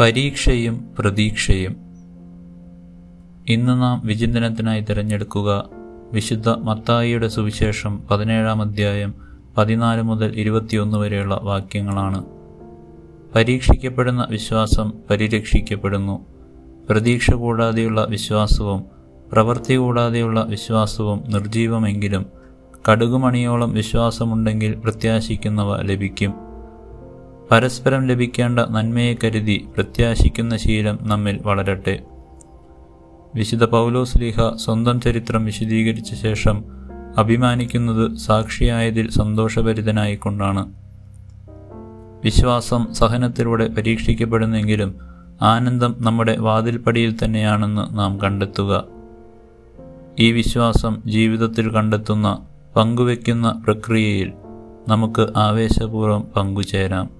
പരീക്ഷയും പ്രതീക്ഷയും. ഇന്ന് നാം വിചിന്തനത്തിനായി തിരഞ്ഞെടുക്കുക വിശുദ്ധ മത്തായിയുടെ സുവിശേഷം പതിനേഴാം അധ്യായം പതിനാല് മുതൽ ഇരുപത്തിയൊന്ന് വരെയുള്ള വാക്യങ്ങളാണ്. പരീക്ഷിക്കപ്പെടുന്ന വിശ്വാസം പരിരക്ഷിക്കപ്പെടുന്നു. പ്രതീക്ഷ കൂടാതെയുള്ള വിശ്വാസവും പ്രവൃത്തി കൂടാതെയുള്ള വിശ്വാസവും നിർജീവമെങ്കിലും കടുകുമണിയോളം വിശ്വാസമുണ്ടെങ്കിൽ പ്രത്യാശിക്കുന്നവ ലഭിക്കും. പരസ്പരം ലഭിക്കേണ്ട നന്മയെ കരുതി പ്രത്യാശിക്കുന്ന ശീലം നമ്മിൽ വളരട്ടെ. വിശുദ്ധ പൗലോസ് ലീഹ സ്വന്തം ചരിത്രം വിശദീകരിച്ച ശേഷം അഭിമാനിക്കുന്നത് സാക്ഷിയായതിൽ സന്തോഷഭരിതനായിക്കൊണ്ടാണ്. വിശ്വാസം സഹനത്തിലൂടെ പരീക്ഷിക്കപ്പെടുന്നെങ്കിലും ആനന്ദം നമ്മുടെ വാതിൽപ്പടിയിൽ തന്നെയാണെന്ന് നാം കണ്ടെത്തുക. ഈ വിശ്വാസം ജീവിതത്തിൽ കണ്ടെത്തുന്ന പങ്കുവെക്കുന്ന പ്രക്രിയയിൽ നമുക്ക് ആവേശപൂർവം പങ്കുചേരാം.